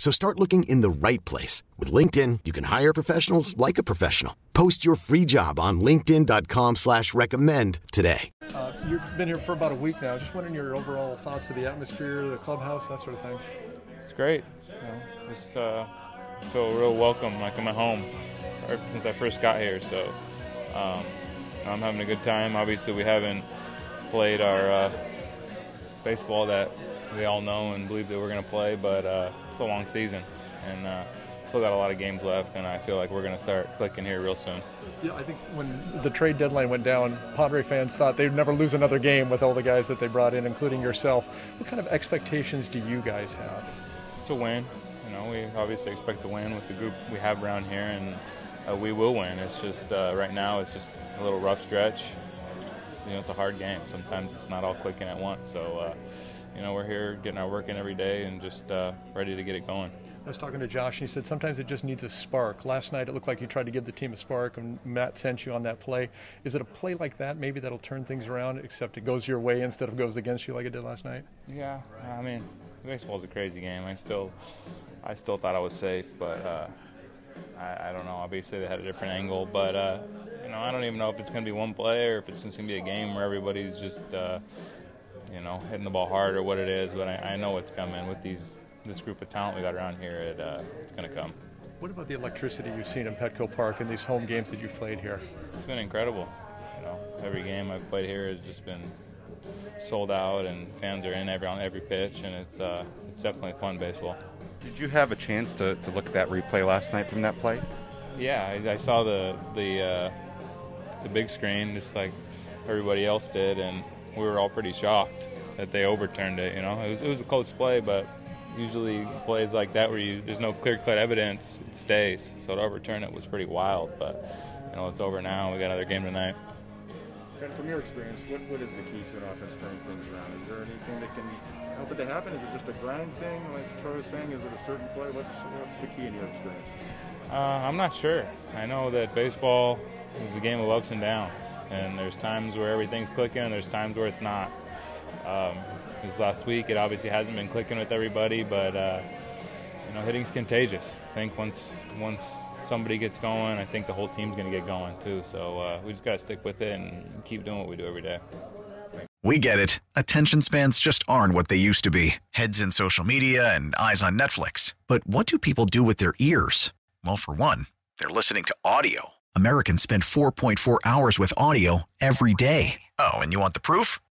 So start looking in the right place. With LinkedIn, you can hire professionals like a professional. Post your free job on linkedin.com slash recommend today. Uh, you've been here for about a week now. Just wondering your overall thoughts of the atmosphere, the clubhouse, that sort of thing. It's great. You know, just uh, feel real welcome, like I'm at home ever since I first got here. So um, I'm having a good time. Obviously, we haven't played our uh, baseball that we all know and believe that we're going to play, but uh, it's a long season, and uh, still got a lot of games left, and I feel like we're going to start clicking here real soon. Yeah, I think when the trade deadline went down, Padre fans thought they'd never lose another game with all the guys that they brought in, including yourself. What kind of expectations do you guys have? To win, you know, we obviously expect to win with the group we have around here, and uh, we will win. It's just uh, right now it's just a little rough stretch. It's, you know, it's a hard game. Sometimes it's not all clicking at once, so uh, you know, we're here getting our work in every day and just uh, ready to get it going. I was talking to Josh, and he said sometimes it just needs a spark. Last night, it looked like you tried to give the team a spark, and Matt sent you on that play. Is it a play like that, maybe that'll turn things around, except it goes your way instead of goes against you like it did last night? Yeah, I mean, baseball's a crazy game. I still, I still thought I was safe, but uh, I, I, don't know. Obviously, they had a different angle, but uh, you know, I don't even know if it's going to be one play or if it's just going to be a game where everybody's just uh, you know, hitting the ball hard or what it is, but I, I know it's coming with these this group of talent we got around here. It, uh, it's going to come. What about the electricity you've seen in Petco Park in these home games that you've played here? It's been incredible. You know, every game I've played here has just been sold out, and fans are in every on every pitch, and it's uh, it's definitely fun baseball. Did you have a chance to, to look at that replay last night from that play? Yeah, I, I saw the the uh, the big screen just like everybody else did, and we were all pretty shocked that they overturned it. You know, it was it was a close play, but usually plays like that where you, there's no clear-cut evidence, it stays. So to overturn it was pretty wild, but you know it's over now. We got another game tonight. And from your experience, what, what is the key to an offense turning things around? Is there anything that can help it to happen? Is it just a grind thing, like Troy was saying? Is it a certain play? What's what's the key in your experience? Uh, I'm not sure. I know that baseball is a game of ups and downs, and there's times where everything's clicking, and there's times where it's not. Um, this last week, it obviously hasn't been clicking with everybody, but uh, you know, hitting's contagious. I think once once somebody gets going, I think the whole team's going to get going too. So uh, we just got to stick with it and keep doing what we do every day. We get it. Attention spans just aren't what they used to be. Heads in social media and eyes on Netflix. But what do people do with their ears? Well, for one, they're listening to audio. Americans spend 4.4 hours with audio every day. Oh, and you want the proof?